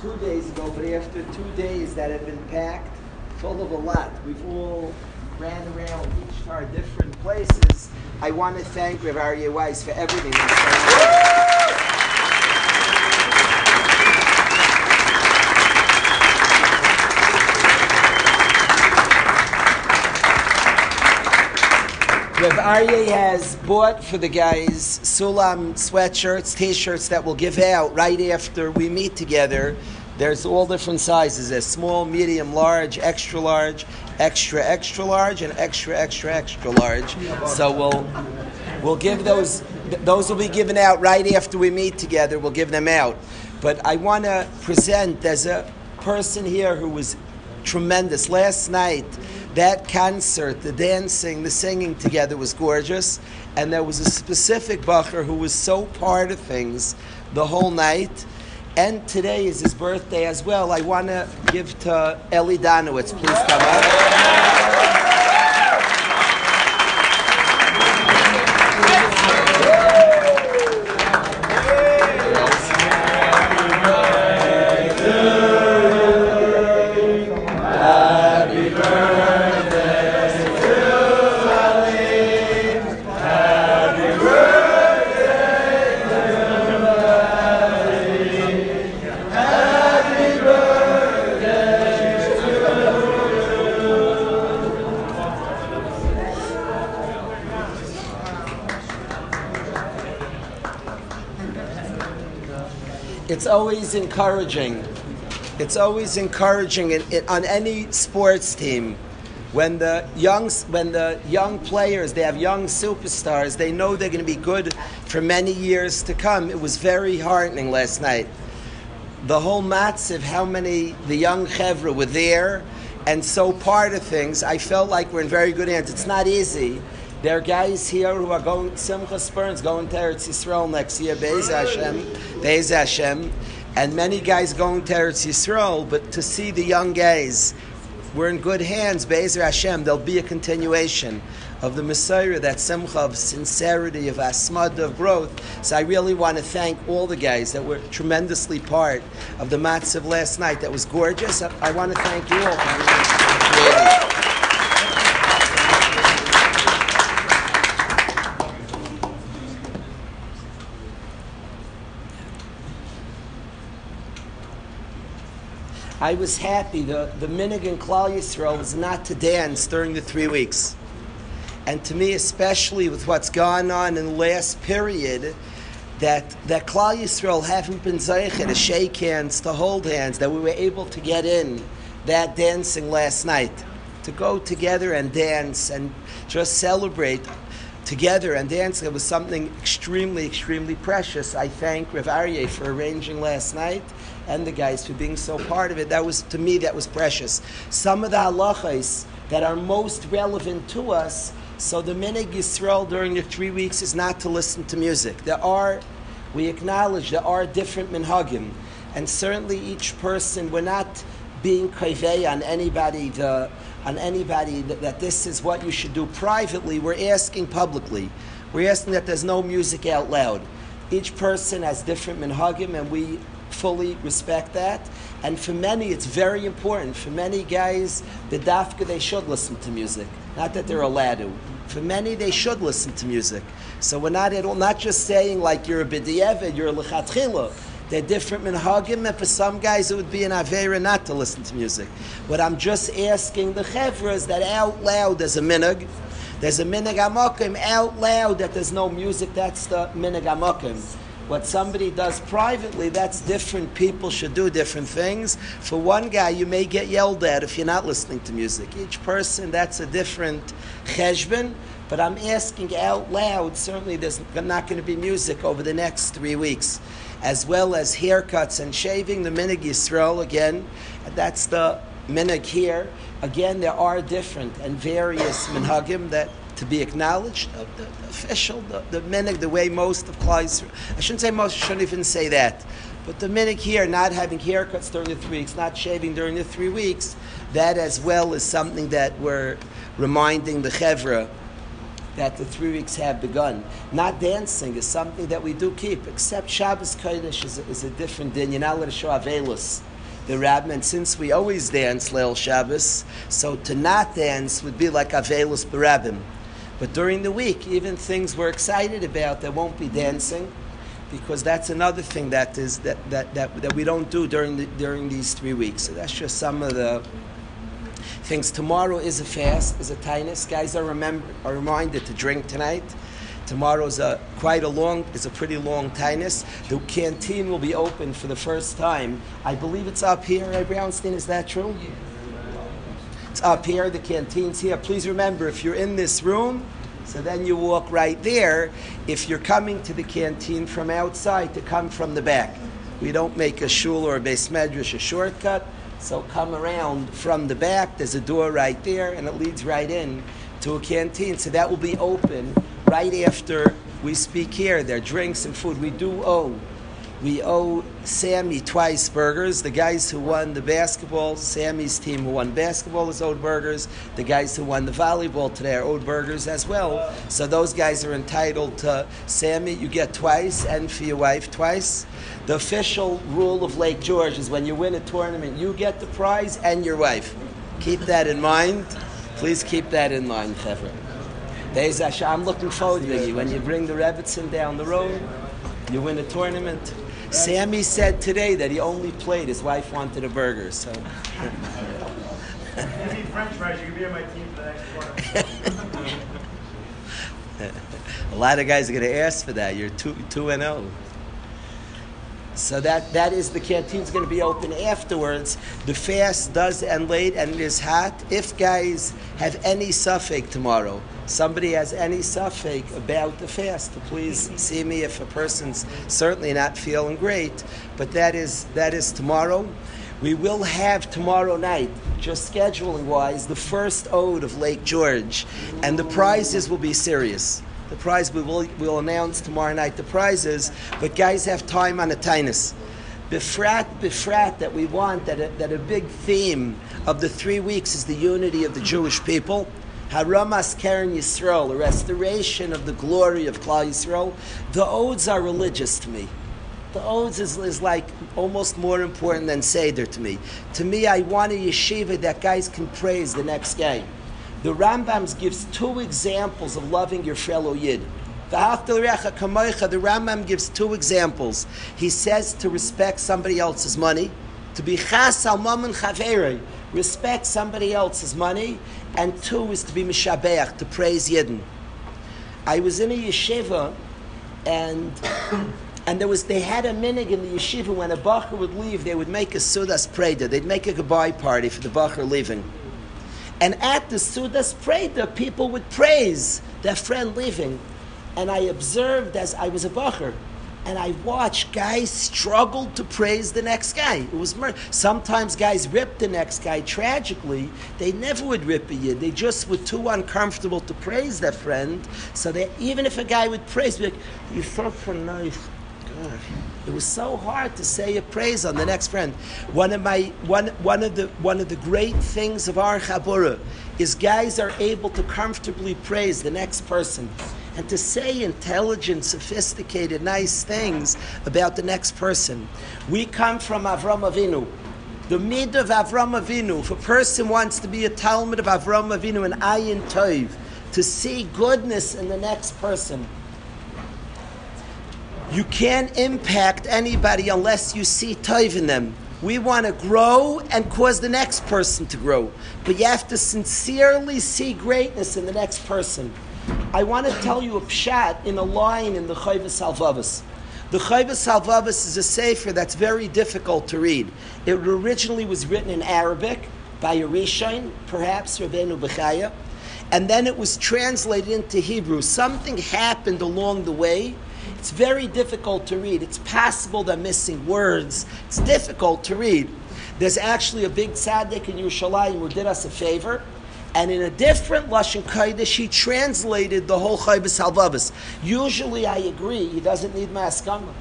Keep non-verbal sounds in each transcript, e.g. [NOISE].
two days ago, but after two days that have been packed full of a lot, we've all ran around each to our different places. I want to thank Rav Aryeh Weiss for everything. Rav Aryeh has bought for the guys Sulam sweatshirts, t-shirts that we'll give out right after we meet together. There's all different sizes. There's small, medium, large, extra large, extra, extra large, and extra, extra, extra large. So we'll we'll give those those will be given out right after we meet together. We'll give them out. But I want to present as a person here who was tremendous last night that concert, the dancing, the singing together was gorgeous. And there was a specific Bacher who was so part of things the whole night. And today is his birthday as well. I want to give to Eli Danowitz. Please come up. It's always encouraging. It's always encouraging it, it, on any sports team when the young when the young players they have young superstars they know they're going to be good for many years to come. It was very heartening last night. The whole matziv, how many the young chevra were there, and so part of things. I felt like we're in very good hands. It's not easy. There are guys here who are going, Simcha Spurns going to Eretz Yisrael next year, Be'ez Hashem, Be'ez Hashem, and many guys going to Eretz Yisrael, but to see the young guys, we're in good hands, Be'ez Hashem, there'll be a continuation of the Messiah, that simcha of sincerity, of asmad, of growth. So I really want to thank all the guys that were tremendously part of the matziv last night. That was gorgeous. I want to thank you all. I was happy. The, the minig in Klal Yisrael was not to dance during the three weeks. And to me, especially with what's gone on in the last period, that, that Klal Yisrael haven't been zeichet to shake hands, to hold hands, that we were able to get in that dancing last night, to go together and dance and just celebrate together and dance. It was something extremely, extremely precious. I thank Rav Aryeh for arranging last night and the guys for being so part of it. That was, to me, that was precious. Some of the halachas that are most relevant to us, so the minig Yisrael during the three weeks is not to listen to music. There are, we acknowledge, there are different minhagim, and certainly each person, we're not being kaveh on anybody the, on anybody that, that, this is what you should do privately. We're asking publicly. We're asking that there's no music out loud. Each person has different minhagim, and we fully respect that. And for many, it's very important. For many guys, the dafka, they should listen to music. Not that they're allowed to. For many, they should listen to music. So we're not at all, not just saying like you're a b'di'evid, you're a lechatchila. They're different minhagim, and for some guys it would be an avera not to listen to music. What I'm just asking the chevra is that out loud there's a minhag. There's a minhag amakim out loud that there's no music. That's the minhag amakim. What somebody does privately, that's different. People should do different things. For one guy, you may get yelled at if you're not listening to music. Each person, that's a different cheshbon. But I'm asking out loud, certainly there's not going to be music over the next three weeks, as well as haircuts and shaving. The minig Yisrael, again, that's the minig here. Again, there are different and various minhagim that to be acknowledged. The, the, the official, the, the minig, the way most of Klal I shouldn't say most, I shouldn't even say that. But the minig here, not having haircuts during the three weeks, not shaving during the three weeks, that as well is something that we're reminding the chevra that the three weeks have begun. Not dancing is something that we do keep, except Shabbos Kodesh is a, is a different din. You're not allowed to show Avelus the Rabbim, and since we always dance Leil Shabbos, so to not dance would be like Avelus Barabbim. But during the week, even things we're excited about, there won't be dancing, because that's another thing that is that, that, that, that we don't do during the, during these three weeks. So that's just some of the things. Tomorrow is a fast, is a tinus. Guys are remember are reminded to drink tonight. Tomorrow's a quite a long, is a pretty long tinus. The canteen will be open for the first time. I believe it's up here, right, Brownstein? Is that true? It's up here. The canteen's here. Please remember, if you're in this room, so then you walk right there. If you're coming to the canteen from outside, to come from the back. We don't make a shul or a beis medrash a shortcut. So come around from the back. There's a door right there, and it leads right in to a canteen. So that will be open right after we speak here. There are drinks and food. We do owe. We owe Sammy twice burgers. The guys who won the basketball, Sammy's team who won basketball is owed burgers. The guys who won the volleyball today are owed burgers as well. So those guys are entitled to Sammy. You get twice, and for your wife twice. The official rule of Lake George is when you win a tournament, you get the prize and your wife. Keep that in mind. Please keep that in mind, Chevron. I'm looking forward to you. When you bring the Rebbitzin down the road, you win a tournament. Sammy said today that he only played. His wife wanted a burger, so. [LAUGHS] Any French fries. You can be on my team for the next quarter. [LAUGHS] a lot of guys are going to ask for that. You're two two and zero. So that, that is the canteen's going to be open afterwards. The fast does end late and it is hot. If guys have any suffix tomorrow, somebody has any suffix about the fast, please [LAUGHS] see me if a person's certainly not feeling great. But that is that is tomorrow. We will have tomorrow night, just scheduling wise, the first ode of Lake George, and the prizes will be serious. The prize we will we'll announce tomorrow night the prizes, but guys have time on the tinus. Befrat, befrat that we want that a, that a big theme of the three weeks is the unity of the Jewish people. Haramas Keren Yisrael, the restoration of the glory of Klal Yisrael. The odes are religious to me. The odes is, is like almost more important than Seder to me. To me, I want a yeshiva that guys can praise the next guy. The Rambam gives two examples of loving your fellow Yid. The Rambam gives two examples. He says to respect somebody else's money, to be chas al mammon chaveri, respect somebody else's money, and two is to be mishabeach, to praise Yidden. I was in a yeshiva, and [COUGHS] and there was they had a minig in the yeshiva when a bacher would leave, they would make a sudas preda, they'd make a goodbye party for the bacher leaving. And at the Sudas Preda, people would praise their friend leaving. And I observed as I was a bacher, and I watched guys struggle to praise the next guy. It was. Sometimes guys ripped the next guy tragically. They never would rip a yid. They just were too uncomfortable to praise their friend. So that even if a guy would praise, like, you're so nice. God. It was so hard to say a praise on the next friend. One of my one one of the one of the great things of our chabura is guys are able to comfortably praise the next person and to say intelligent, sophisticated, nice things about the next person. We come from Avram Avinu. The mid of Avram Avinu, if a person wants to be a Talmud of Avram Avinu, an ayin toiv, to see goodness in the next person, you can't impact anybody unless you see toiv in them. We want to grow and cause the next person to grow. But you have to sincerely see greatness in the next person. I want to tell you a pshat in a line in the Chayvus Halvavas. The Chayvus Halvavas is a sefer that's very difficult to read. It originally was written in Arabic by a perhaps Rabbeinu Bechaya, and then it was translated into Hebrew. Something happened along the way it's very difficult to read. It's possible they're missing words. It's difficult to read. There's actually a big tzaddik in Yerushalayim who did us a favor, and in a different lashon kodesh, he translated the whole Chaybis Halvavas. Usually, I agree. He doesn't need my askama.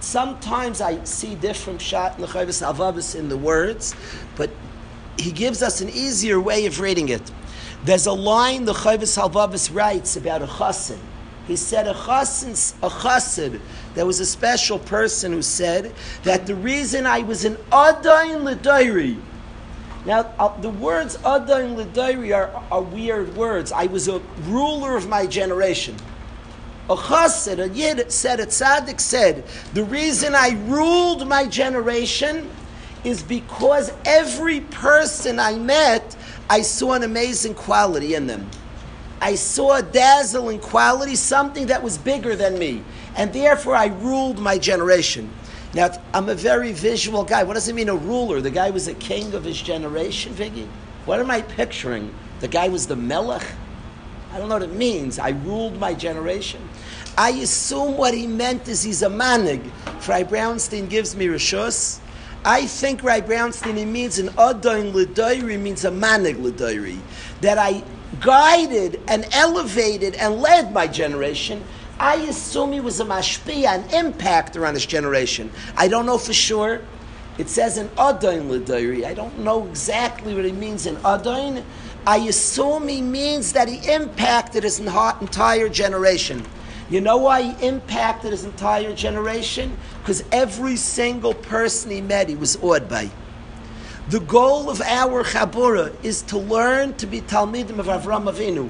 Sometimes I see different shot in the Chaybis Halvavas in the words, but he gives us an easier way of reading it. There's a line the Chaybis Halvavas writes about a chassan He said a chassid, a chassid, there was a special person who said that the reason I was an adain l'dairi. Now, uh, the words adain l'dairi are, are weird words. I was a ruler of my generation. A chassid, a yid said, a tzaddik said, the reason I ruled my generation is because every person I met, I saw an amazing quality in them. I saw a dazzling quality, something that was bigger than me. And therefore, I ruled my generation. Now, I'm a very visual guy. What does it mean, a ruler? The guy was a king of his generation, Viggy? What am I picturing? The guy was the melech? I don't know what it means. I ruled my generation. I assume what he meant is he's a manig. Fry Brownstein gives me rishus. I think Ray Brownstein he means an adain l'dairi means a manig l'dairi. That I guided and elevated and led my generation. I assume he was a mashpia, an impactor on his generation. I don't know for sure. It says an adain l'dairi. I don't know exactly what it means in adain. I assume he means that he impacted his entire generation. You know why he impacted his entire generation? Because every single person he met, he was awed by. The goal of our Chabura is to learn to be Talmidim of Avram Avinu,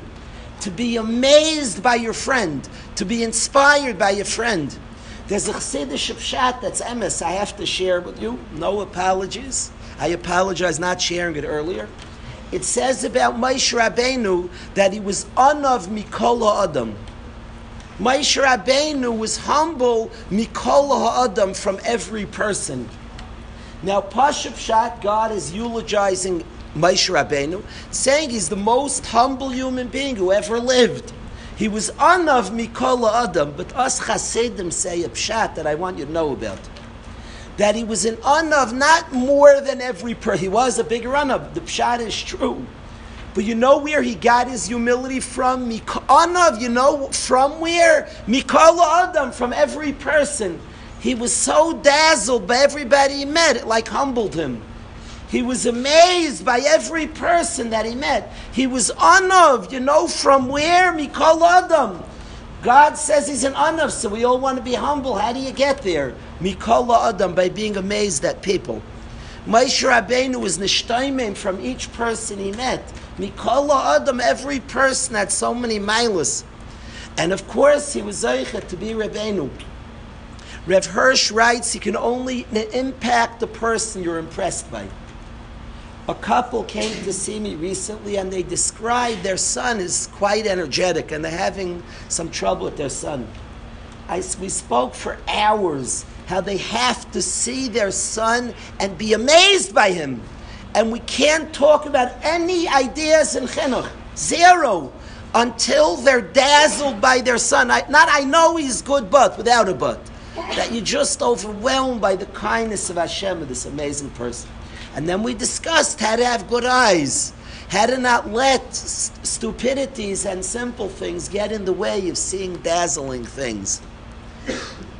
to be amazed by your friend, to be inspired by your friend. There's a Chassidish pshat that's emes I have to share with you. No apologies. I apologize not sharing it earlier. It says about Moshe Rabbeinu that he was anav mikola adam. Moshe Rabbeinu was humble mikola ha'adam from every person. Now, Pashut pshat, God is eulogizing Moshe Rabbeinu, saying he's the most humble human being who ever lived. He was anav mikola adam, but us chassidim say a pshat that I want you to know about. That he was an anav, not more than every person. He was a big anav. The pshat is true. But you know where he got his humility from? Anav, you know from where? Mikola Adam, from every person. He was so dazzled by everybody he met, it like humbled him. He was amazed by every person that he met. He was Anav, you know from where? Mikola Adam. God says he's an Anav, so we all want to be humble. How do you get there? Mikola Adam, by being amazed at people. Moshe Rabbeinu was nishtaimen from each person he met. Mikola Adam, every person had so many milas. And of course, he was Zeichet to be Rabbeinu. Rev Hirsch writes, you can only impact the person you're impressed by. A couple came to see me recently and they described their son is quite energetic and they're having some trouble with their son. I, we spoke for hours how they have to see their son and be amazed by him. And we can't talk about any ideas in chinuch, zero, until they're dazzled by their son. I, not I know he's good, but without a but. That you're just overwhelmed by the kindness of Hashem of this amazing person. And then we discussed how to have good eyes, how to not let stupidities and simple things get in the way of seeing dazzling things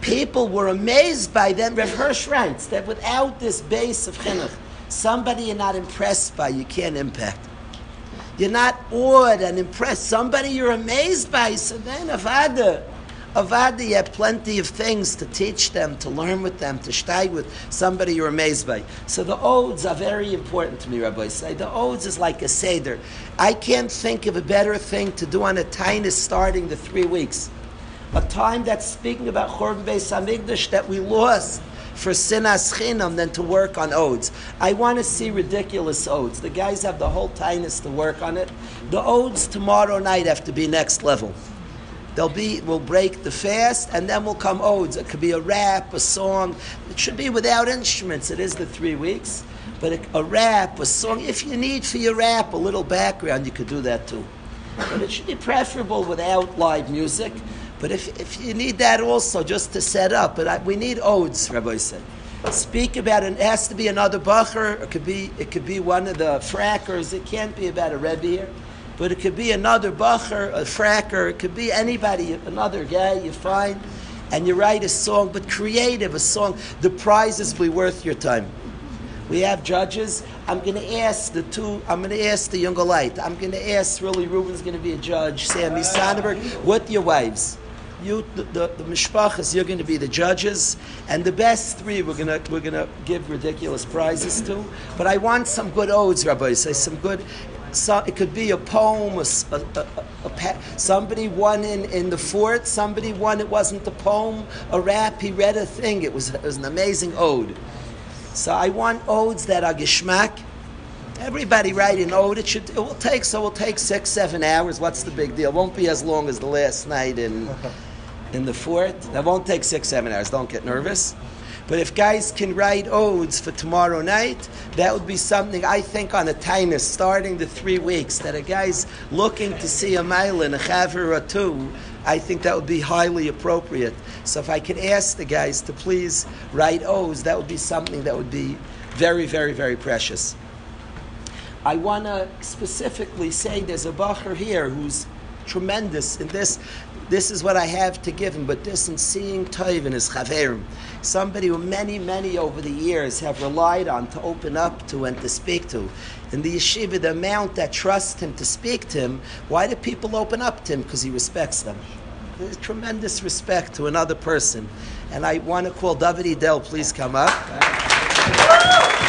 people were amazed by them. Rev Hirsch writes that without this base of chinuch, somebody you're not impressed by, you can't impact. You're not awed and impressed. Somebody you're amazed by, so then avada. Avada, you have plenty of things to teach them, to learn with them, to steig with somebody you're amazed by. So the odes are very important to me, Rabbosai. The odes is like a seder. I can't think of a better thing to do on a tiny starting the three weeks a time that's speaking about Chorban Beis that we lost for sinas chinam than to work on odes. I want to see ridiculous odes. The guys have the whole tinus to work on it. The odes tomorrow night have to be next level. They'll be, we'll break the fast, and then will come odes. It could be a rap, a song. It should be without instruments. It is the three weeks. But a, a rap, a song, if you need for your rap a little background, you could do that too. But it should be preferable without live music. But if, if you need that also, just to set up, but I, we need odes, Rabbi said. Speak about it. It has to be another bacher. It could be it could be one of the frackers. It can't be about a rebbe here, but it could be another bacher, a fracker. It could be anybody, another guy you find, and you write a song, but creative, a song. The prizes will be worth your time. We have judges. I'm going to ask the two. I'm going to ask the younger light. I'm going to ask. Really, Ruben's going to be a judge. Sammy Sonnenberg. What your wives? you, the, the, the mishpachas, you're going to be the judges, and the best three we're going to we're going to give ridiculous prizes to. But I want some good odes, Rabbi. Say some good. So it could be a poem, a, a, a, a, somebody won in, in the fort, somebody won, it wasn't a poem, a rap, he read a thing, it was, it was an amazing ode. So I want odes that are geschmack. Everybody write an ode. It should. It will take. So it will take six, seven hours. What's the big deal? It won't be as long as the last night in [LAUGHS] in the fort. That won't take six, seven hours. Don't get nervous. But if guys can write odes for tomorrow night, that would be something I think on a tinus starting the three weeks that a guy's looking to see a mile in a chaver or two. I think that would be highly appropriate. So if I could ask the guys to please write odes, that would be something that would be very, very, very precious. I want to specifically say there's a bacher here who's tremendous in this. This is what I have to give him, but this and seeing Toiv in his chaverim, somebody who many, many over the years have relied on to open up to and to speak to. In the yeshiva, the amount that trust him to speak to him, why do people open up to him? Because he respects them. There's tremendous respect to another person. And I want to call David Edel, please come up.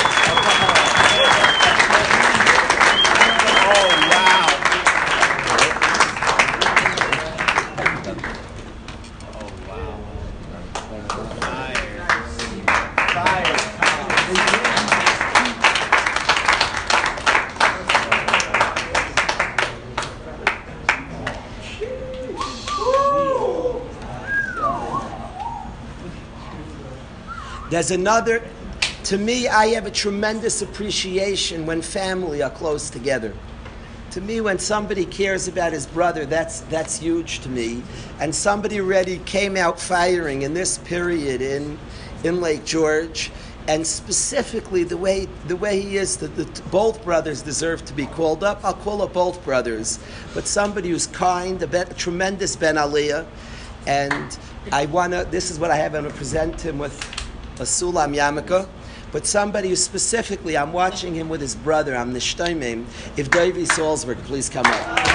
There's another, to me, I have a tremendous appreciation when family are close together. To me, when somebody cares about his brother, that's, that's huge to me. And somebody already came out firing in this period in, in Lake George. And specifically, the way, the way he is, that the, both brothers deserve to be called up. I'll call up both brothers. But somebody who's kind, a, ben, a tremendous Ben Aliyah. And I want to, this is what I have, I'm going to present him with a sulam yamaka, but somebody who specifically, I'm watching him with his brother, I'm nishtaimim. If Davy Salzberg, please come up.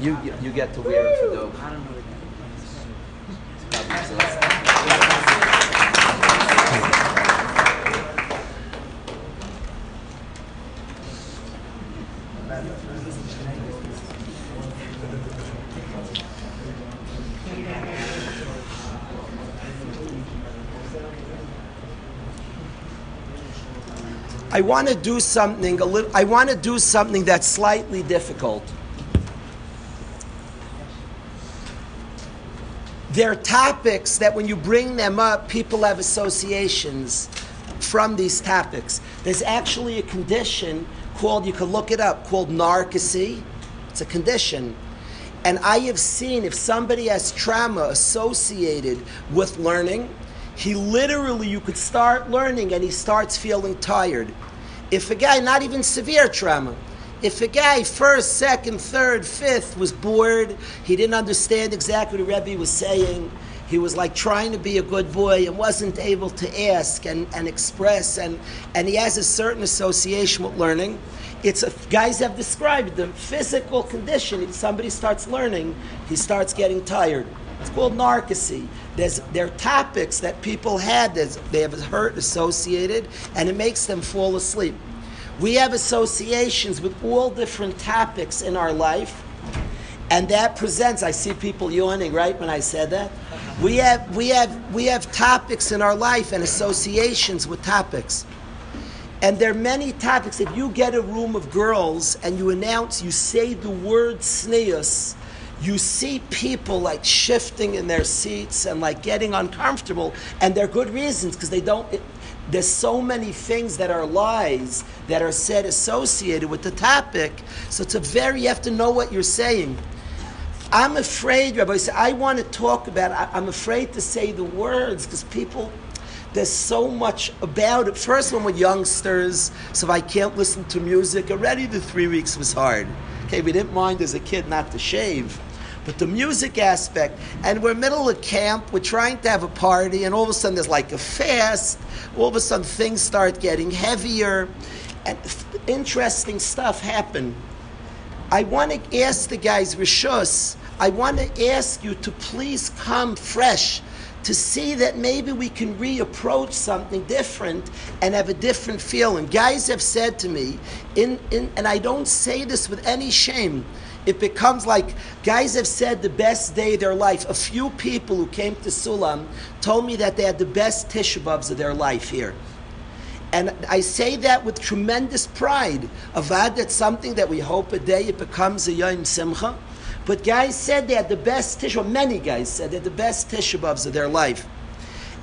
You, you, you get to wear it for. I want to do something a little. I want to do something that's slightly difficult. There are topics that, when you bring them up, people have associations from these topics. There's actually a condition called, you can look it up, called narcolepsy. It's a condition. And I have seen if somebody has trauma associated with learning, he literally, you could start learning and he starts feeling tired. If a guy, not even severe trauma, if a guy first, second, third, fifth was bored, he didn't understand exactly what Rebbe was saying, he was like trying to be a good boy and wasn't able to ask and, and express, and, and he has a certain association with learning. It's a, guys have described the physical condition. If somebody starts learning, he starts getting tired. It's called narcolepsy. There's, there are topics that people had, that they have hurt associated, and it makes them fall asleep. We have associations with all different topics in our life, and that presents. I see people yawning right when I said that. We have, we have, we have topics in our life and associations with topics. And there are many topics. If you get a room of girls and you announce, you say the word tznius, you see people like shifting in their seats and like getting uncomfortable, and they're good reasons because they don't. It, there's so many things that are lies that are said associated with the topic. So it's a very, you have to know what you're saying. I'm afraid, Rabbi, I want to talk about, I, I'm afraid to say the words because people, there's so much about it. First one with youngsters, so if I can't listen to music, already the three weeks was hard. Okay, we didn't mind as a kid not to shave. But the music aspect, and we're middle of camp, we're trying to have a party, and all of a sudden there's like a fast, all of a sudden things start getting heavier, and interesting stuff happen. I want to ask the guys, Rishus, I want to ask you to please come fresh to see that maybe we can reapproach something different and have a different feeling. Guys have said to me, in, in, and I don't say this with any shame, it becomes like guys have said the best day of their life. A few people who came to Sulam told me that they had the best Tisha B'Avs of their life here. And I say that with tremendous pride. Avad, that's something that we hope a day it becomes a Yom Simcha. But guys said they had the best tissue, many guys said they had the best Tisha B'Avs of their life.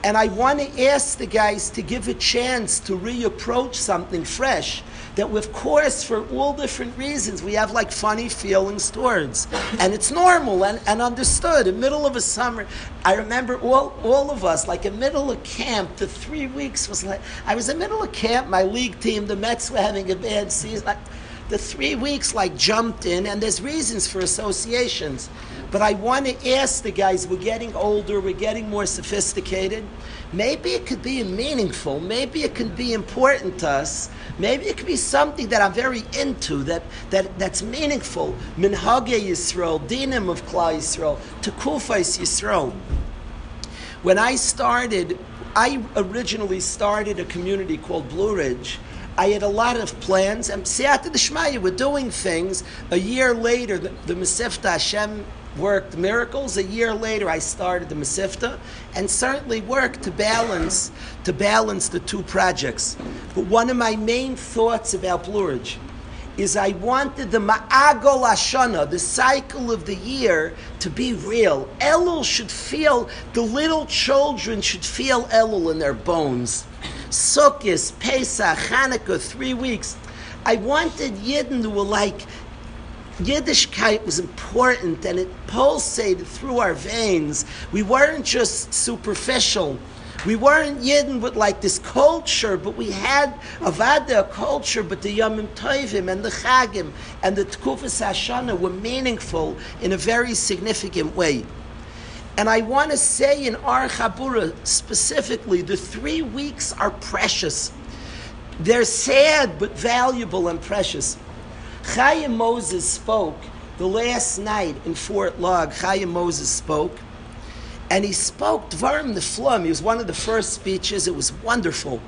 And I want to ask the guys to give a chance to reapproach something fresh that, of course, for all different reasons, we have like funny feelings towards. And it's normal and, and understood. In middle of a summer, I remember all, all of us, like in the middle of camp, the three weeks was like, I was in the middle of camp, my league team, the Mets were having a bad season. Like, the three weeks like jumped in, and there's reasons for associations. But I want to ask the guys, we're getting older, we're getting more sophisticated. Maybe it could be meaningful, maybe it could be important to us, maybe it could be something that I'm very into, that, that, that's meaningful. Minhage Yisrael, dinim of Klal Yisrael, Tekufais Yisrael. When I started, I originally started a community called Blue Ridge. I had a lot of plans, and Siyata Deshmaya were doing things. A year later, the, the Mesivta Hashem worked miracles. A year later, I started the Mesivta, and certainly worked to balance to balance the two projects. But one of my main thoughts about Blue Ridge is I wanted the Ma'agol Ashana, the cycle of the year, to be real. Elul should feel, the little children should feel Elul in their bones. Sukkot, Pesach, Hanukkah, three weeks. I wanted Yidden who were like, Yiddishkeit was important and it pulsated through our veins. We weren't just superficial. We weren't Yidden with like this culture, but we had Avada culture, but the Yomim Tovim and the Chagim and the Tkufas Hashana were meaningful in a very significant way. And I want to say in our Chabura specifically, the three weeks are precious. They're sad but valuable and precious. Chaim Moses spoke the last night in Fort Log. Chaim Moses spoke, and he spoke Dvarim Neflam. He was one of the first speeches. It was wonderful,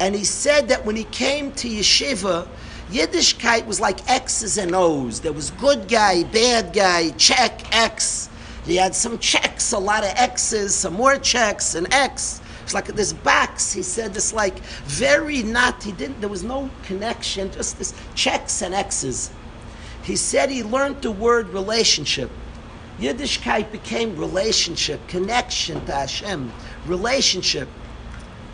and he said that when he came to yeshiva, Yiddishkeit was like X's and O's. There was good guy, bad guy, check X. He had some checks, a lot of X's, some more checks, and X. It's like this box. He said this like very not. He didn't. There was no connection. Just this checks and X's. He said he learned the word relationship. Yiddishkeit became relationship, connection to Hashem, relationship,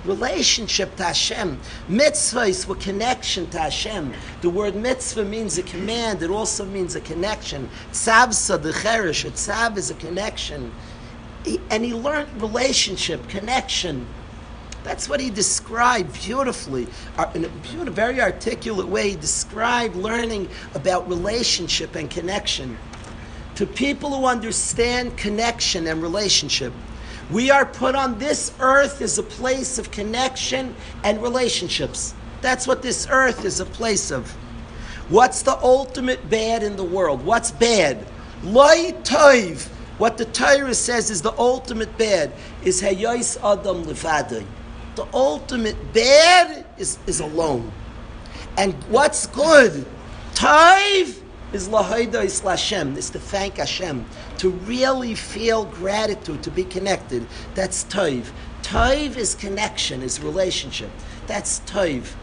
relationship to Hashem. Mitzvahs were connection to Hashem. The word mitzvah means a command. It also means a connection. Tzavsa, the cherish, a tzav is a connection. He, and he learned relationship, connection. That's what he described beautifully, uh, in a beautiful, very articulate way. He described learning about relationship and connection. To people who understand connection and relationship, we are put on this earth as a place of connection and relationships. That's what this earth is a place of. What's the ultimate bad in the world? What's bad? Loi toiv. What the Torah says is the ultimate bad is hayos adam levadai. The ultimate bad is, is alone. And what's good? Toiv is lahaida is Hashem. Is to thank Hashem, to really feel gratitude, to be connected. That's toiv. Toiv is connection, is relationship. That's toiv.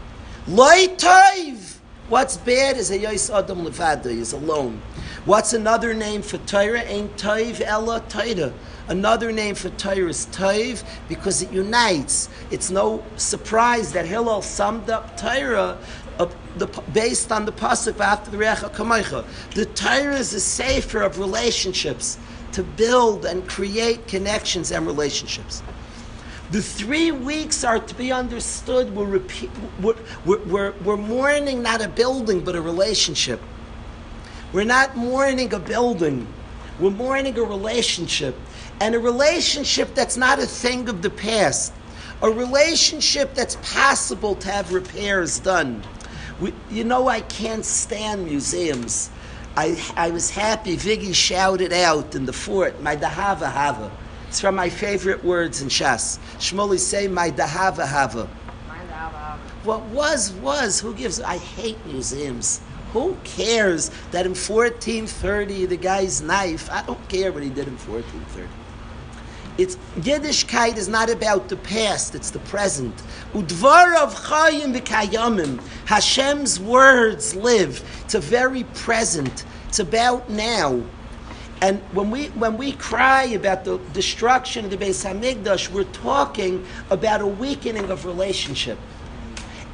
Loi toiv. What's bad is a yos adam levada, is alone. What's another name for Torah? Ain't toiv ella Torah. Another name for Torah is Toiv because it unites. It's no surprise that Hillel summed up Torah the, based on the pasuk after the Recha Kamaycha. The Torah is a sefer of relationships to build and create connections and relationships. The three weeks are to be understood. We're, repeat, we're, we're, we're mourning not a building but a relationship. We're not mourning a building. We're mourning a relationship. And a relationship that's not a thing of the past. A relationship that's possible to have repairs done. We, you know, I can't stand museums. I, I was happy Viggy shouted out in the fort, my dahava hava. It's from my favorite words in Shas. Shmuley say, my dahava hava. What was, was. Who gives? I hate museums. Who cares that in 1430 the guy's knife, I don't care what he did in 1430. It's Yiddishkeit is not about the past; it's the present. Udvarav chayim v'kayamim. Hashem's words live. It's a very present. It's about now. And when we when we cry about the destruction of the Beis Hamikdash, we're talking about a weakening of relationship.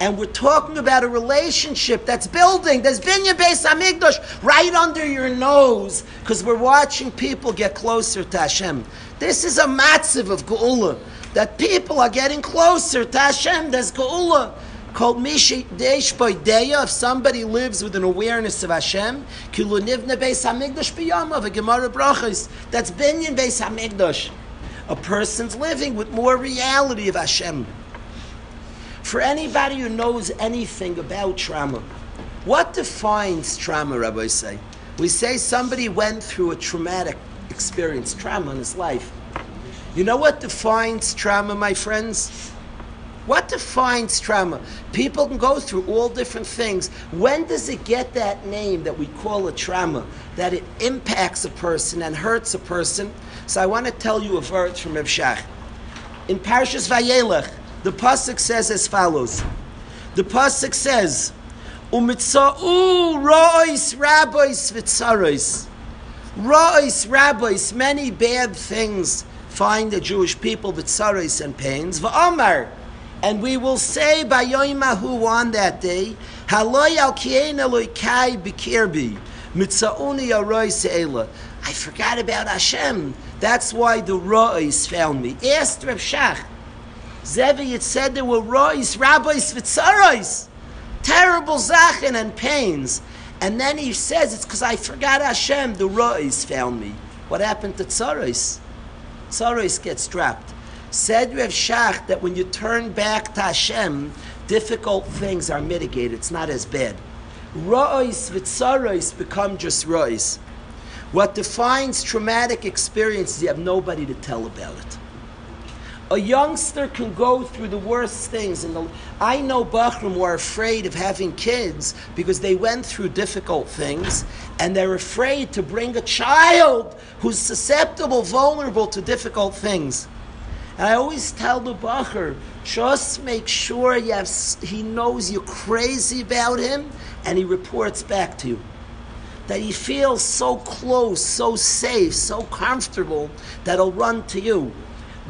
And we're talking about a relationship that's building. There's Binya Beis Hamikdash right under your nose because we're watching people get closer to Hashem. This is a matziv of Geula that people are getting closer to Hashem. There's Geula called Mishi Deish Deya. If somebody lives with an awareness of Hashem, Kilu Nivne Beis Hamikdash B'Yamav, a Gemara Brachas. That's Binyan Beis Hamikdash. A person's living with more reality of Hashem. For anybody who knows anything about trauma, what defines trauma, Rabbosai? We say somebody went through a traumatic experience, trauma in his life. You know what defines trauma, my friends? What defines trauma? People can go through all different things. When does it get that name that we call a trauma? That it impacts a person and hurts a person? So I want to tell you a verse from Rav Shach. In Parshas Vayelech, the pasuk says as follows. The pasuk says, "Umitzau rois rabbis v'tzaros." Rois rabbis, many bad things find the Jewish people v'tzaros and pains. V'amar, and we will say by Yoimahu on that day, "Haloy al kien kai b'kirbi mitzauni arois eila." I forgot about Hashem. That's why the Rois found me. Reb Shach. Zevi, it said there were rois, rabbis, vitzaros, terrible zachin and pains. And then he says, it's because I forgot Hashem, the rois found me. What happened to tzaros? Tzaros gets trapped. Said Rev Shach that when you turn back to Hashem, difficult things are mitigated. It's not as bad. Rois vitzaros become just rois. What defines traumatic experience is you have nobody to tell about it. A youngster can go through the worst things. And I know Bachram were afraid of having kids because they went through difficult things, and they're afraid to bring a child who's susceptible, vulnerable to difficult things. And I always tell the Bachar, just make sure you have, he knows you're crazy about him, and he reports back to you that he feels so close, so safe, so comfortable that he'll run to you.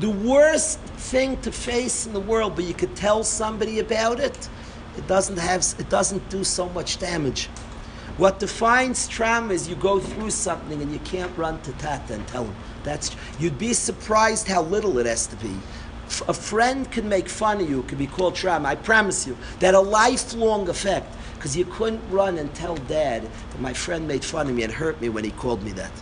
The worst thing to face in the world, but you could tell somebody about it, it doesn't have it doesn't do so much damage. What defines trauma is you go through something and you can't run to Tata and tell him. That's you'd be surprised how little it has to be. A friend can make fun of you, it could be called trauma. I promise you that a lifelong effect because you couldn't run and tell dad that my friend made fun of me and hurt me when he called me that.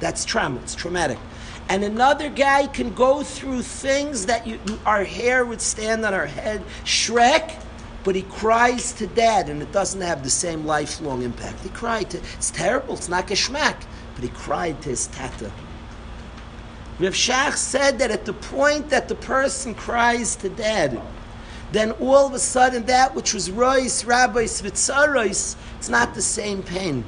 That's trauma. It's traumatic and another guy can go through things that you, our hair would stand on our head, Shrek, but he cries to dad, and it doesn't have the same lifelong impact. He cried to, it's terrible, it's not geschmack, but he cried to his tata. Rav Shach said that at the point that the person cries to dad, then all of a sudden that which was rois, rabbis, vitzarois, it's not the same pain.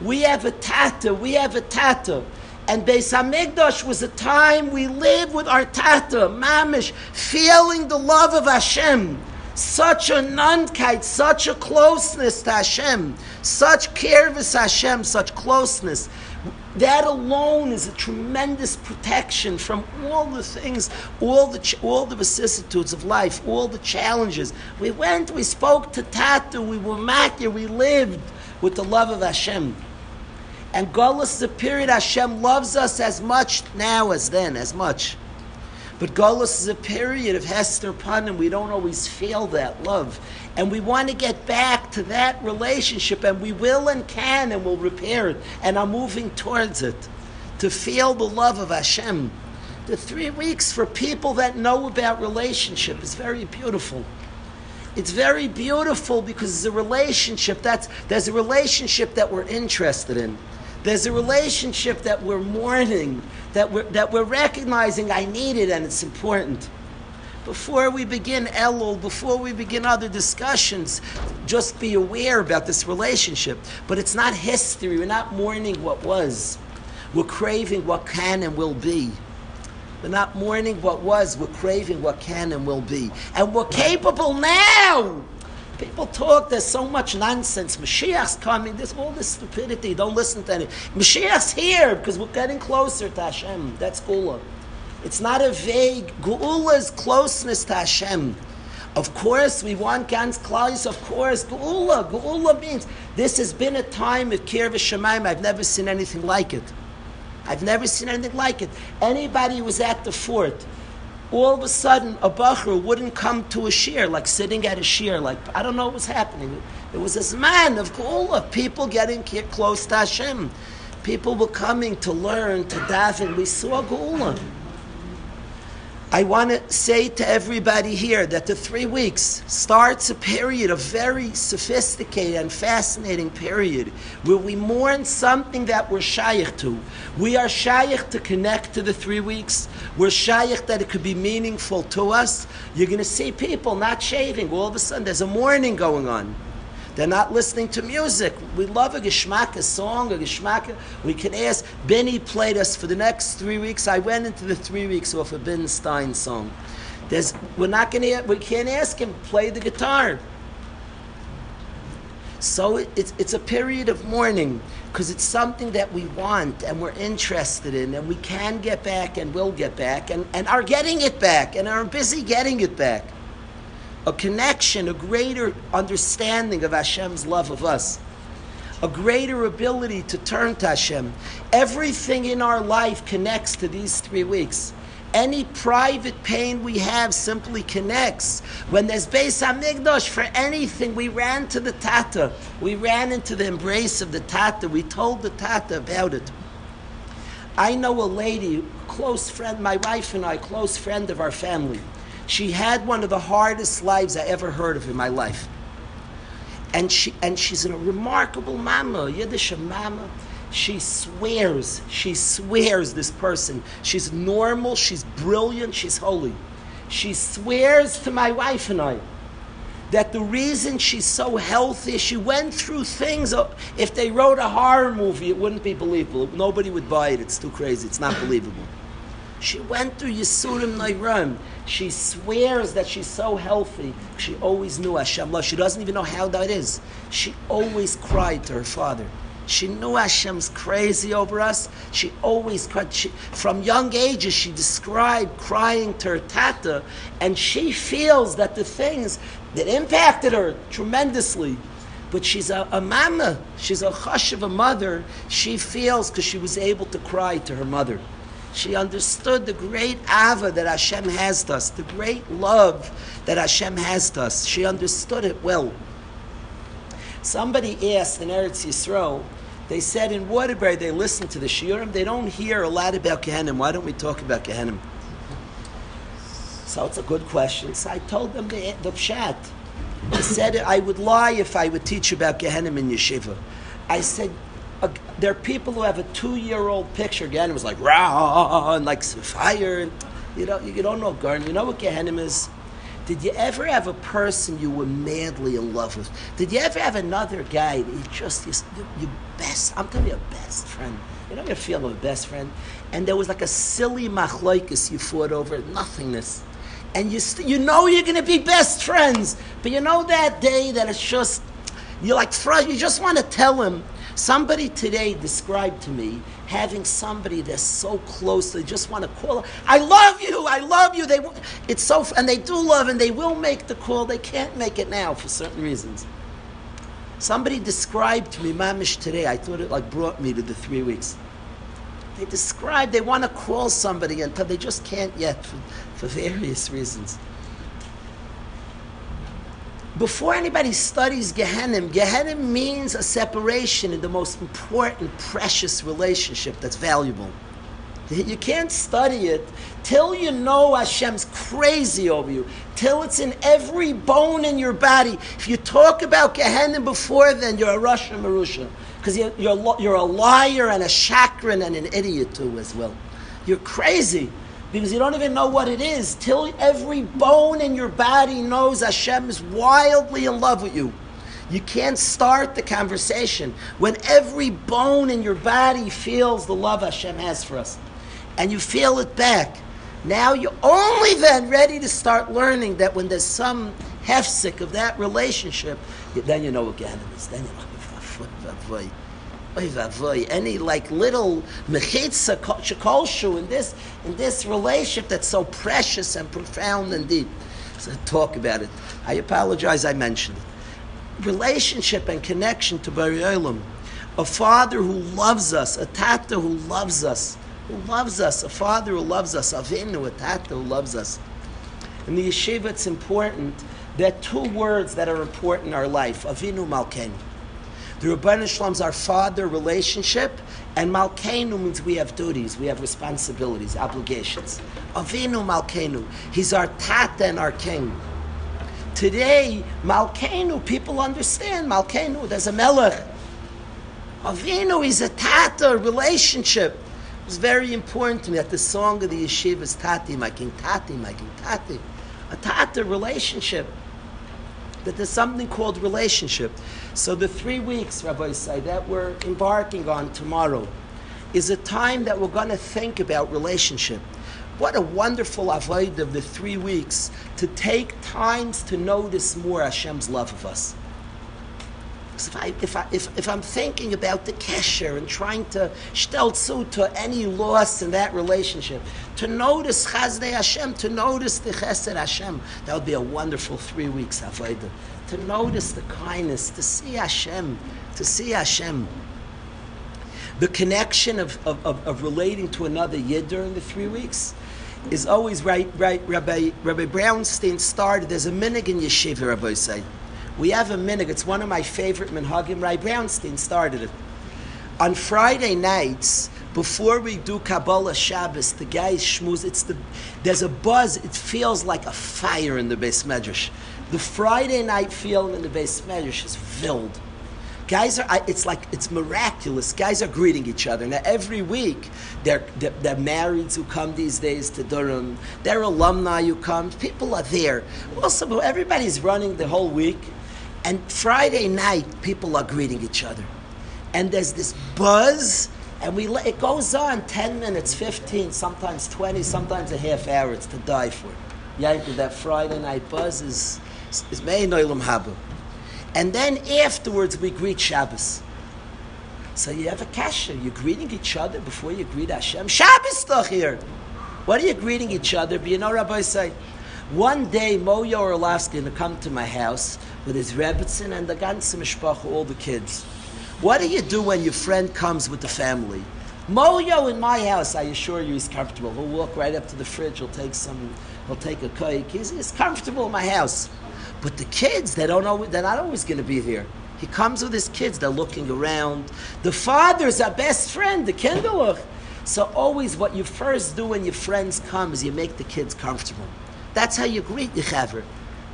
We have a tata, we have a tata and Beis Hamikdash was a time we lived with our Tata, Mamish, feeling the love of Hashem. Such a nunkite, such a closeness to Hashem, such of Hashem, such closeness. That alone is a tremendous protection from all the things, all the all the vicissitudes of life, all the challenges. We went, we spoke to Tata, we were makir, we lived with the love of Hashem. And Golas is a period Hashem loves us as much now as then, as much. But Golos is a period of Hester Panim. We don't always feel that love. And we want to get back to that relationship, and we will and can and will repair it, and are moving towards it. To feel the love of Hashem. The three weeks for people that know about relationship is very beautiful. It's very beautiful because it's a relationship that's there's a relationship that we're interested in. There's a relationship that we're mourning, that we're, that we're recognizing I need it and it's important. Before we begin Elul, before we begin other discussions, just be aware about this relationship. But it's not history. We're not mourning what was. We're craving what can and will be. We're not mourning what was. We're craving what can and will be. And we're capable now. People talk, there's so much nonsense. Mashiach's coming, there's all this stupidity. Don't listen to any. Mashiach's here because we're getting closer to Hashem. That's Geulah. It's not a vague. Geulah's closeness to Hashem. Of course, we want Gans Klaus, of course. Geulah. Geulah means this has been a time of Kir Shemaim. I've never seen anything like it. I've never seen anything like it. Anybody who was at the fort, all of a sudden a bacher wouldn't come to a shiur, like sitting at a shiur, like I don't know what was happening. It was this man of Geulah, people getting close to Hashem. People were coming to learn, to daven. We saw Geulah. I want to say to everybody here that the three weeks starts a period, a very sophisticated and fascinating period, where we mourn something that we're shaykh to. We are shaykh to connect to the three weeks. We're shaykh that it could be meaningful to us. You're going to see people not shaving. All of a sudden, there's a mourning going on. They're not listening to music. We love a geschmack, a song, a geschmack. We can ask. Benny played us for the next three weeks. I went into the three weeks off a Ben Stein song. There's, we're not to. We can't ask him play the guitar. So it, it's, it's a period of mourning because it's something that we want and we're interested in and we can get back and will get back and, and are getting it back and are busy getting it back a connection, a greater understanding of Hashem's love of us, a greater ability to turn to Hashem. Everything in our life connects to these three weeks. Any private pain we have simply connects. When there's Beis Hamikdash for anything, we ran to the Tata. We ran into the embrace of the Tata. We told the Tata about it. I know a lady, close friend, my wife and I, close friend of our family. She had one of the hardest lives I ever heard of in my life. And, she, and she's a remarkable mama, Yiddish mama. She swears, she swears this person. She's normal, she's brilliant, she's holy. She swears to my wife and I that the reason she's so healthy, she went through things. Uh, if they wrote a horror movie, it wouldn't be believable. Nobody would buy it. It's too crazy. It's not believable. She went through Yisurim Nairam. She swears that she's so healthy. She always knew Hashem love. She doesn't even know how that is. She always cried to her father. She knew Hashem's crazy over us. She always cried. She, from young ages, she described crying to her tata, and she feels that the things that impacted her tremendously. But she's a, a mama. She's a hush of a mother. She feels because she was able to cry to her mother. She understood the great ava that Hashem has to us, the great love that Hashem has to us. She understood it well. Somebody asked in Eretz Yisrael, they said in Waterbury they listen to the shiurim, they don't hear a lot about Gehenim. Why don't we talk about Gehenim? So it's a good question. So I told them the, the pshat. They said I would lie if I would teach about Gehenim in yeshiva. I said a, there are people who have a two-year-old picture. It was like rah and like fire. And, you know, you don't know garden. You know what Gehenim is? Did you ever have a person you were madly in love with? Did you ever have another guy that you just you, your best? I'm telling you, a best friend. You know your feeling of a best friend, and there was like a silly machloikus you fought over nothingness, and you st- you know you're to be best friends, but you know that day that it's just you're like you just want to tell him Somebody today described to me having somebody they're so close they just want to call. I love you. I love you. They it's so and they do love and they will make the call. They can't make it now for certain reasons. Somebody described to me mamish today. I thought it like brought me to the three weeks. they describe they want to call somebody until they just can't yet for, for various reasons. Before anybody studies Gehenim, Gehenim means a separation in the most important, precious relationship that's valuable. You can't study it till you know Hashem's crazy over you, till it's in every bone in your body. If you talk about Gehenna before then, you're a rasha merusha. Because you're, you're, you're, a liar and a chakran and an idiot too as well. You're crazy because you don't even know what it is till every bone in your body knows Hashem is wildly in love with you. You can't start the conversation when every bone in your body feels the love Hashem has for us and you feel it back. Now you're only then ready to start learning that when there's some hefsik of that relationship, then you know is. Then you know, any like little mechitza shekolshu in this in this relationship that's so precious and profound and deep. So talk about it. I apologize. I mentioned it. Relationship and connection to Borei Olam. A father who loves us, a tata who loves us, who loves us, a father who loves us, Avinu, a tata who loves us. In the yeshiva, it's important. There are two words that are important in our life: Avinu Malkenu. The Rabban Shalom's our father relationship, and Malkenu means we have duties, we have responsibilities, obligations. Avinu Malkenu, he's our tata and our king. Today, Malkenu, people understand Malkenu. There's a melech. Avinu is a tata relationship. It's very important to me that the song of the yeshiva is Tati, my king, Tati, my king, Tati. A Tata relationship. That there's something called relationship. So the three weeks, Rabbi say, that we're embarking on tomorrow is a time that we're going to think about relationship. What a wonderful avodah of the three weeks to take times to notice more Hashem's love of us. If, I, if, I, if, if I'm thinking about the kesher and trying to stelzu to any loss in that relationship, to notice chasdei Hashem, to notice the chesed Hashem, that would be a wonderful three weeks avodah. To notice the kindness, to see Hashem, to see Hashem. The connection of, of, of, of relating to another yid during the three weeks is always right. Right, Rabbi Rabbi Brownstein started. There's a minhag in yeshiva, Rabbi say. We have a minhag. It's one of my favorite minhagim. Rabbi Brownstein started it. On Friday nights, before we do Kabbalah Shabbos, the guys shmooze. It's the there's a buzz. It feels like a fire in the beis medrash. The Friday night feeling in the beis medrash is filled. Guys are. It's like it's miraculous. Guys are greeting each other now. Every week, they're they're, they're marrieds who come these days to Durham. They're alumni who come. People are there. Also, everybody's running the whole week. And Friday night, people are greeting each other. And there's this buzz, and we let, it goes on 10 minutes, 15, sometimes 20, sometimes a half hour. It's to die for. Yeah, that Friday night buzz is, is Mein Olam Habu. And then afterwards, we greet Shabbos. So you have a kasha. You're greeting each other before you greet Hashem. Shabbos toch here. What are you greeting each other? But you know, Rabbi say, one day Moyo Orlovsky to come to my house with his Rebbitzin and the ganze Mishpacha, all the kids. What do you do when your friend comes with the family? Moyo in my house, I assure you, he's comfortable. He'll walk right up to the fridge. He'll take some. He'll take a cake. He's, he's comfortable in my house. But the kids, they don't know. They're not always going to be there. He comes with his kids. They're looking around. The father's our best friend, the kinderlich. So always, what you first do when your friends come is you make the kids comfortable. That's how you greet your chaver.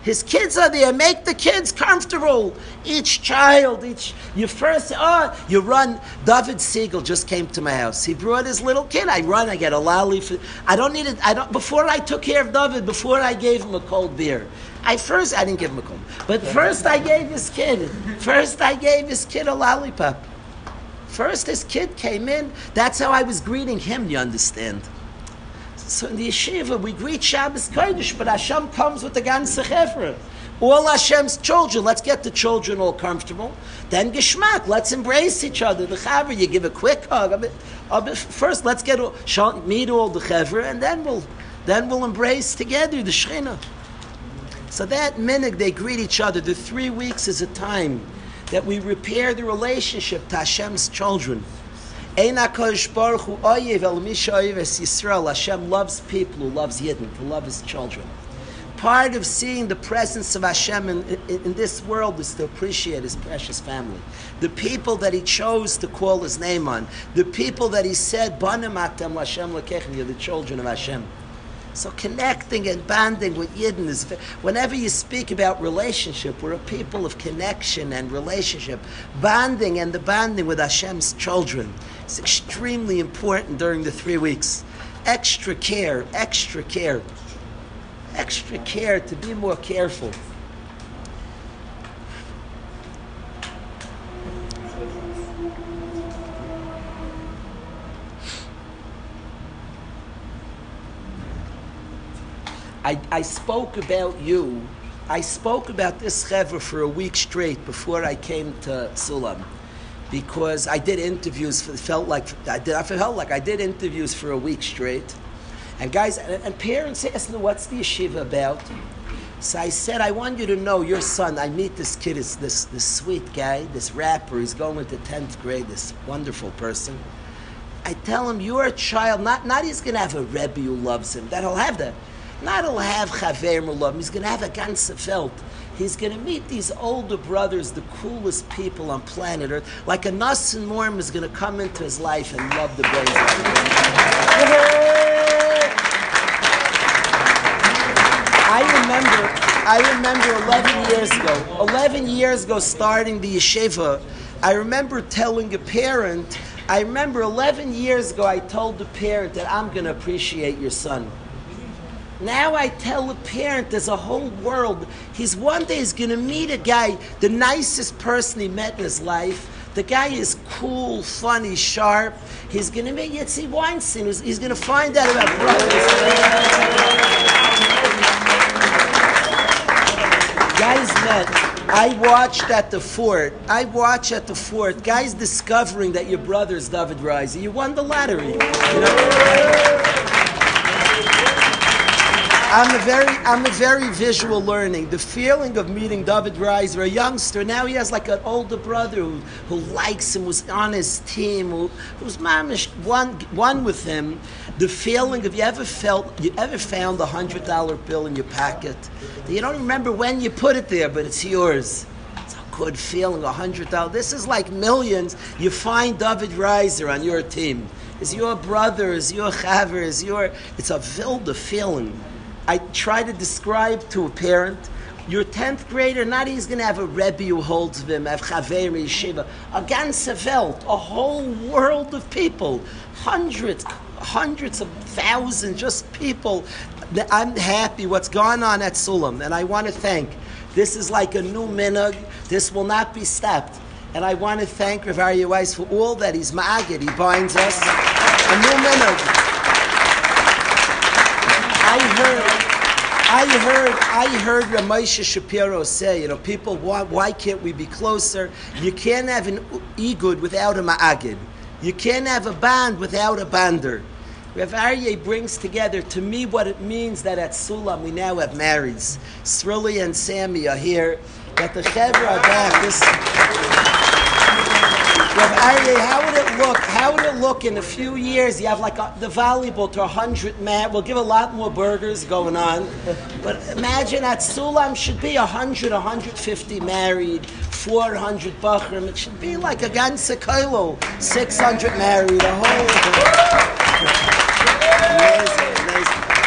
His kids are there. Make the kids comfortable. Each child, each you first. Oh, you run. David Siegel just came to my house. He brought his little kid. I run. I get a lolly. For, I don't need it. I don't. Before I took care of David, before I gave him a cold beer, I first I didn't give him a cold, but first I gave his kid. First I gave his kid a lollipop. First his kid came in. That's how I was greeting him. You understand? So in the yeshiva, we greet Shabbos Kodesh, but Hashem comes with the ganze chevra. All Hashem's children, let's get the children all comfortable. Then Geshmak, let's embrace each other. The Chevra, you give a quick hug. Bit, a bit, first, let's get all, meet all the Chevra, and then we'll, then we'll embrace together the Shechina. So that minute they greet each other. The three weeks is a time that we repair the relationship to Hashem's children. Ein HaKadosh Baruch Hu oyev el misha oyev es Yisrael. Hashem loves people who loves Yidden, to love his children. Part of seeing the presence of Hashem in, in, in this world is to appreciate his precious family. The people that he chose to call his name on. The people that he said, Banim atem Hashem lekechem, you're the children of Hashem. So connecting and bonding with Yidden is, whenever you speak about relationship, we're a people of connection and relationship. Bonding and the bonding with Hashem's children is extremely important during the three weeks. Extra care, extra care, extra care to be more careful. I, I spoke about you. I spoke about this chevra for a week straight before I came to Sulam, because I did interviews. For, felt like I did. I felt like I did interviews for a week straight, and guys and, and parents asked me, "What's the yeshiva about?" So I said, "I want you to know your son. I meet this kid. Is this this sweet guy, this rapper. He's going into tenth grade. This wonderful person." I tell him, "You're a child. Not not he's going to have a rebbe who loves him. That he'll have that." Not he'll have Chaver Mulam, he's going to have a ganze felt. He's going to meet these older brothers, the coolest people on planet Earth. Like a Nassim Morm is going to come into his life and love the Blazer. I remember, I remember 11 years ago, 11 years ago starting the yeshiva, I remember telling a parent, I remember 11 years ago I told the parent that I'm going to appreciate your son. Now I tell a parent there's a whole world. He's one day he's going to meet a guy, the nicest person he met in his life. The guy is cool, funny, sharp. He's going to meet Yitzi Weinstein. He's, he's going to find out about brothers. Guys met. I watched at the fort. I watch at the fort. Guys discovering that your brother's David Reiser. You won the lottery. You know? I'm a very, I'm a very visual learning. The feeling of meeting David Reiser, a youngster, now he has like an older brother who, who likes him, who's on his team, who, who's mamish, one, one with him. The feeling of you ever felt, you ever found a hundred dollar bill in your pocket? You don't remember when you put it there, but it's yours. It's a good feeling, a hundred dollars. This is like millions. You find David Reiser on your team. Is your brother, is your chaver, is your, it's a wilde feeling. I try to describe to a parent, your 10th grader, not he's going to have a Rebbe who holds him, have Chaveri, Yeshiva, a ganze a whole world of people, hundreds, hundreds of thousands, just people. I'm happy what's going on at Sulam, and I want to thank. This is like a new minhag. This will not be stopped. And I want to thank Rav Aryeh Weiss for all that he's ma'agid. He binds us. A new minhag. I heard I heard, I heard Ramesha Shapiro say, you know, people, why, why can't we be closer? You can't have an igud without a ma'agid. You can't have a band without a bander. Rav Aryeh brings together, to me, what it means that at Sulam we now have marrieds. Srili and Sammy are here, that the Chevra are back. This, Rav Aryeh, how would it look? How would it look in a few years? You have like a, the volleyball to hundred man. We'll give a lot more burgers going on, but imagine at Sulam should be 100, 150 married, 400 bachrim. It should be like a ganze koilo, 600 married, a whole.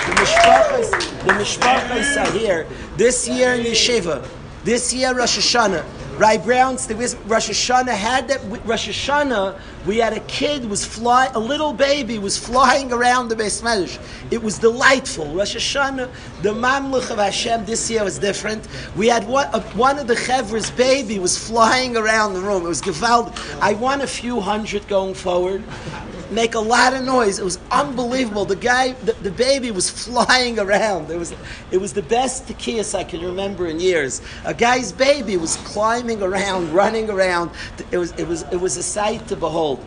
The mishpachas, the mishpachas are here this year in yeshiva. This year Rosh Hashanah. Rai Brown's the Rosh Hashanah had that Rosh Hashanah. We had a kid was fly, a little baby was flying around the Beis Medrash. It was delightful. Rosh Hashanah, the Mamluch of Hashem this year was different. We had one, uh, one of the Chevra's baby was flying around the room. It was gewalt. I won a few hundred going forward make a lot of noise. It was unbelievable. The guy, the, the baby was flying around. It was, it was the best tekias I can remember in years. A guy's baby was climbing around, running around. It was, it was, it was a sight to behold.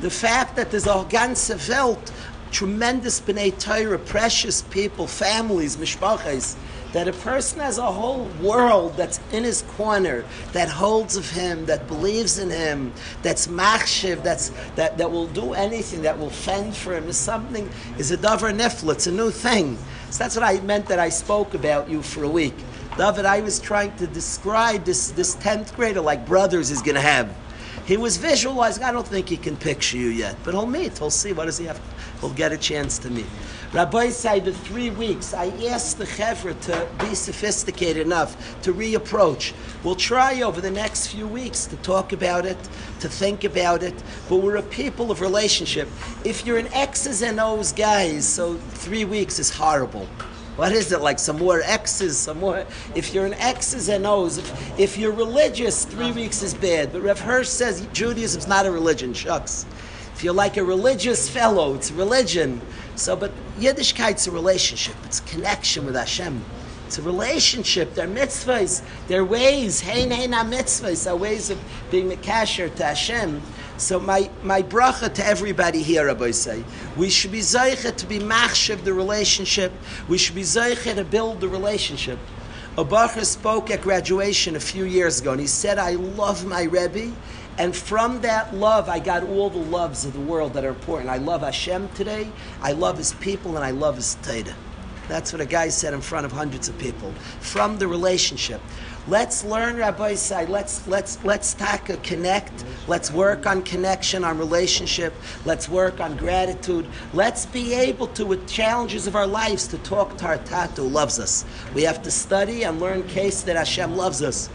The fact that there's a ganze Welt tremendous b'nei Torah, precious people, families, mishpachas, that a person has a whole world that's in his corner, that holds of him, that believes in him, that's machshiv, that's, that, that will do anything, that will fend for him, is something, is a davar nifla, it's a new thing. So that's what I meant that I spoke about you for a week. David, I was trying to describe this, this 10th grader like brothers is going to have. He was visualizing. I don't think he can picture you yet, but he'll meet. He'll see. What does he have? He'll get a chance to meet. Rabbi said the three weeks, I asked the chevra to be sophisticated enough to reapproach. We'll try over the next few weeks to talk about it, to think about it, but we're a people of relationship. If you're an X's and O's guys, so three weeks is horrible. What is it like? Some more X's, some more. If you're an X's and O's, if, if you're religious, three weeks is bad. But Rev Hirsch says Judaism's not a religion. Shucks. If you're like a religious fellow, it's religion. So, but Yiddishkeit's a relationship. It's connection with Hashem. It's a relationship. They're mitzvahs. They're ways. Hein hein mitzvahs. Are ways of being a kasher to Hashem. So my, my bracha to everybody here, Rabbi say, we should be zeicha to be machshiv the relationship. We should be zeicha to build the relationship. A bacher spoke at graduation a few years ago, and he said, "I love my Rebbe, and from that love, I got all the loves of the world that are important. I love Hashem today. I love His people, and I love His Torah." That's what a guy said in front of hundreds of people. From the relationship. Let's learn, Rabbi Say. Let's let's let's tack a connect. Let's work on connection, on relationship. Let's work on gratitude. Let's be able to, with challenges of our lives, to talk to our Tatu who loves us. We have to study and learn case that Hashem loves us.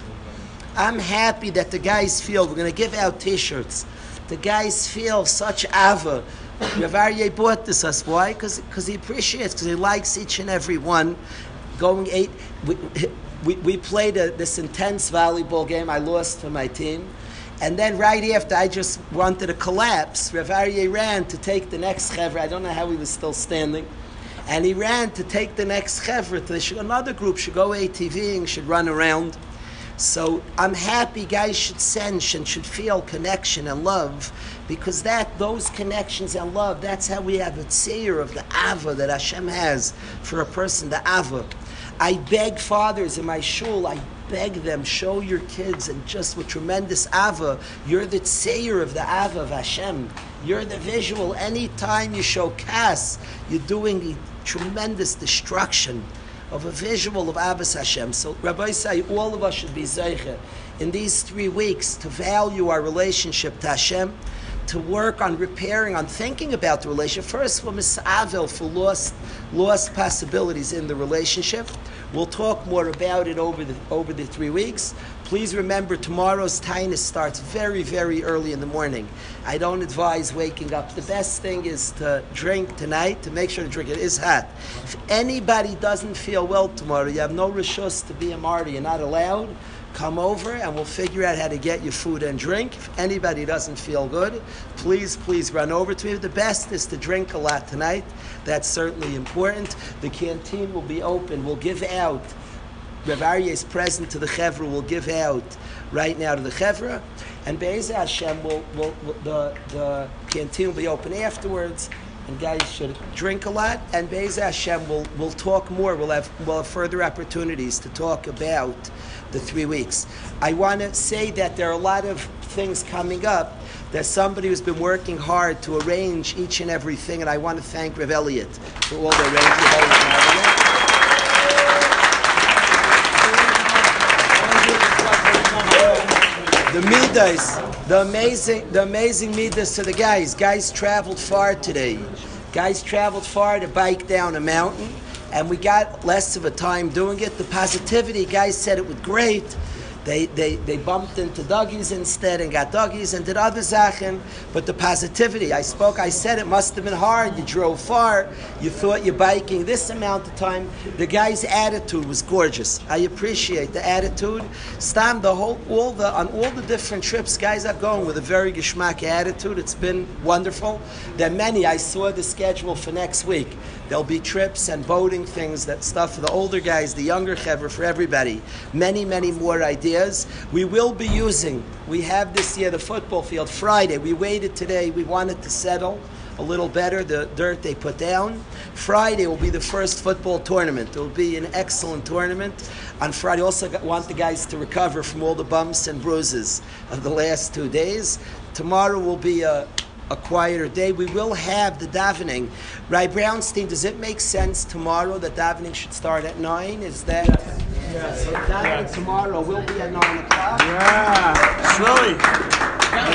I'm happy that the guys feel we're going to give out T-shirts. The guys feel such ava. Rav Aryeh bought this us. Why? Because he appreciates, because he likes each and every one. Going eight. We, we, we played a, this intense volleyball game. I lost for my team. And then right after I just wanted to collapse, Rav Aryeh ran to take the next chevra. I don't know how he was still standing. And he ran to take the next chevra. To another group should go ATVing, should run around. So I'm happy guys should sense and should feel connection and love because that those connections and love, that's how we have a tseir of the ava that Hashem has for a person, the ava. I beg fathers in my shul, I beg them, show your kids, and just with tremendous ava, you're the tseir of the ava of Hashem. You're the visual. Anytime you show kas, you're doing tremendous destruction of a visual of Ahavas Hashem. So Rabbi say all of us should be zeicha in these three weeks to value our relationship to Hashem, to work on repairing, on thinking about the relationship. First, for misavel for lost lost possibilities in the relationship. We'll talk more about it over the over the three weeks. Please remember tomorrow's taanis starts very, very early in the morning. I don't advise waking up. The best thing is to drink tonight, to make sure to drink it is hot. If anybody doesn't feel well tomorrow, you have no rishus to be a martyr, you're not allowed, come over and we'll figure out how to get you food and drink. If anybody doesn't feel good, please, please run over to me. The best is to drink a lot tonight. That's certainly important. The canteen will be open. We'll give out Rav Aryeh's present to the Chevra will give out right now to the Chevra, and Be'ez Hashem will, will, will, the, the canteen will be open afterwards, and guys should drink a lot, and Be'ez Hashem will, will talk more, we'll have, we'll have further opportunities to talk about the three weeks. I want to say that there are a lot of things coming up. There's somebody who's been working hard to arrange each and everything, and I want to thank Rev Elliott for all the arrangements. The midas, the amazing, the amazing midas to the guys. Guys traveled far today. Guys traveled far to bike down a mountain, and we got less of a time doing it. The positivity, guys said it was great. They, they, they bumped into doggies instead and got doggies and did other zachen. But the positivity, I spoke, I said it must have been hard. You drove far. You thought you're biking this amount of time. The guy's attitude was gorgeous. I appreciate the attitude. Stam, the whole, all the, on all the different trips, guys are going with a very geschmack attitude. It's been wonderful. There are many. I saw the schedule for next week. There'll be trips and boating things, that stuff for the older guys, the younger chevra, for everybody. Many, many more ideas. We will be using, we have this year the football field Friday. We waited today, we wanted to settle a little better, the dirt they put down. Friday will be the first football tournament. It will be an excellent tournament. On Friday, also want the guys to recover from all the bumps and bruises of the last two days. Tomorrow will be a, a quieter day. We will have the davening. Rai Brownstein, does it make sense tomorrow that davening should start at 9? Is that? Yes. So davening tomorrow will be at 9 o'clock. Yeah. Shirley.